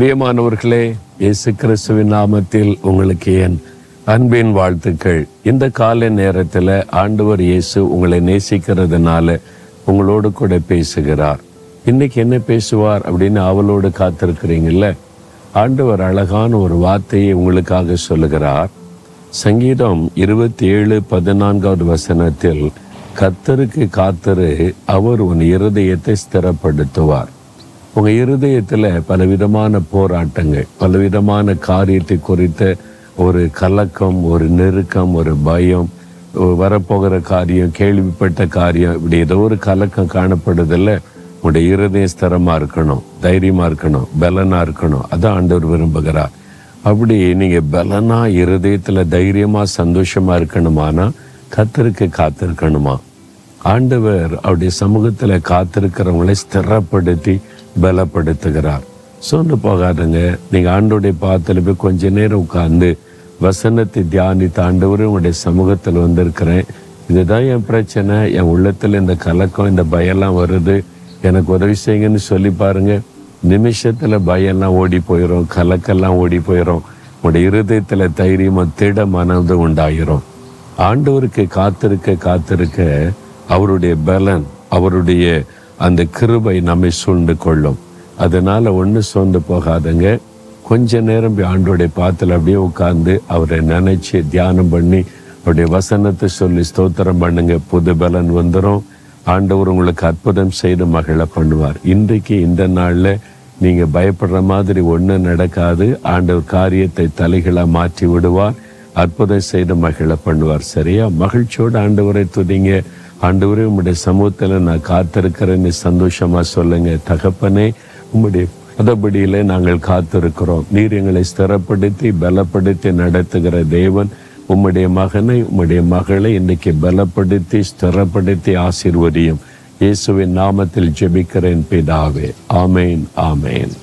பிரியமானவர்களே இயேசு கிறிஸ்துவின் நாமத்தில் உங்களுக்கு என் அன்பின் வாழ்த்துக்கள். இந்த காலை நேரத்தில் ஆண்டவர் இயேசு உங்களை நேசிக்கிறதுனால உங்களோடு கூட பேசுகிறார். இன்னைக்கு என்ன பேசுவார் அப்படின்னு அவளோடு காத்திருக்கிறீங்கள ஆண்டவர் அழகான ஒரு வார்த்தையை உங்களுக்காக சொல்லுகிறார். சங்கீதம் இருபத்தி ஏழு பதினான்காவது வசனத்தில் கத்தருக்கு காத்தரு அவர் உன் இருதயத்தை ஸ்திரப்படுத்துவார். உங்கள் இருதயத்தில் பலவிதமான போராட்டங்கள் பலவிதமான காரியத்தை குறித்த ஒரு கலக்கம் ஒரு நெருக்கம் ஒரு பயம் வரப்போகிற காரியம் கேள்விப்பட்ட காரியம் இப்படி ஏதோ ஒரு கலக்கம் காணப்படுதில்ல. உங்களுடைய இருதய ஸ்திரமாக இருக்கணும் தைரியமாக இருக்கணும் பலனாக இருக்கணும். அதான் ஆண்டவர் விரும்புகிறார். அப்படி நீங்கள் பலனாக இருதயத்தில் தைரியமாக சந்தோஷமாக இருக்கணுமானா கத்தருக்கு காத்திருக்கணுமா? ஆண்டவர் அவருடைய சமூகத்தில் காத்திருக்கிறவங்களை ஸ்திரப்படுத்தி பலப்படுத்துகிறார். சொன்னு போகாதுங்க. நீங்கள் ஆண்டோடைய பாத்தில் போய் கொஞ்ச நேரம் உட்கார்ந்து வசனத்தை தியானித்த ஆண்டவரும் உங்களுடைய சமூகத்தில் வந்திருக்கிறேன். இதுதான் என் பிரச்சனை. என் உள்ளத்தில் இந்த கலக்கம் இந்த பயம்லாம் வருது. எனக்கு உதவி செய்யுங்கன்னு சொல்லி பாருங்க. நிமிஷத்தில் பயம்லாம் ஓடி போயிடும் கலக்கெல்லாம் ஓடி போயிடும் உங்களுடைய இருதயத்தில் தைரியமாக திட மனது உண்டாயிரும். ஆண்டவருக்கு காத்திருக்க காத்திருக்க அவருடைய பலன் அவருடைய அந்த கிருபை நம்மை சூழ்ந்து கொள்ளும். அதனால் ஒன்று சோர்ந்து போகாதங்க. கொஞ்ச நேரம் ஆண்டோடைய பாத்தில் அப்படியே உட்கார்ந்து அவரை நினைச்சு தியானம் பண்ணி அவருடைய வசனத்தை சொல்லி ஸ்தோத்திரம் பண்ணுங்க. புது பலன் வந்துடும் ஆண்டவர் உங்களுக்கு அற்புதம் செய்து மகிழ பண்ணுவார். இன்றைக்கு இந்த நாளில் நீங்கள் பயப்படுற மாதிரி ஒன்றும் நடக்காது. ஆண்டவர் காரியத்தை தலைகளாக மாற்றி விடுவார். அற்புதம் செய்து மகிழ பண்ணுவார். சரியா? மகிழ்ச்சியோடு ஆண்டவரை துதிங்க. ஆண்டவரே உம்முடைய சமூகத்தில் நான் காத்திருக்கிறேன்னு சந்தோஷமா சொல்லுங்க. தகப்பனே உம்முடைய பதபடியில நாங்கள் காத்திருக்கிறோம். நீர் எங்களை ஸ்திரப்படுத்தி பலப்படுத்தி நடத்துகிற தேவன் உம்முடைய மகனை உம்முடைய மகளை இன்னைக்கு பலப்படுத்தி ஸ்திரப்படுத்தி ஆசிர்வதியும். இயேசுவின் நாமத்தில் ஜெபிக்கிறேன் பிதாவே. ஆமேன் ஆமேன்.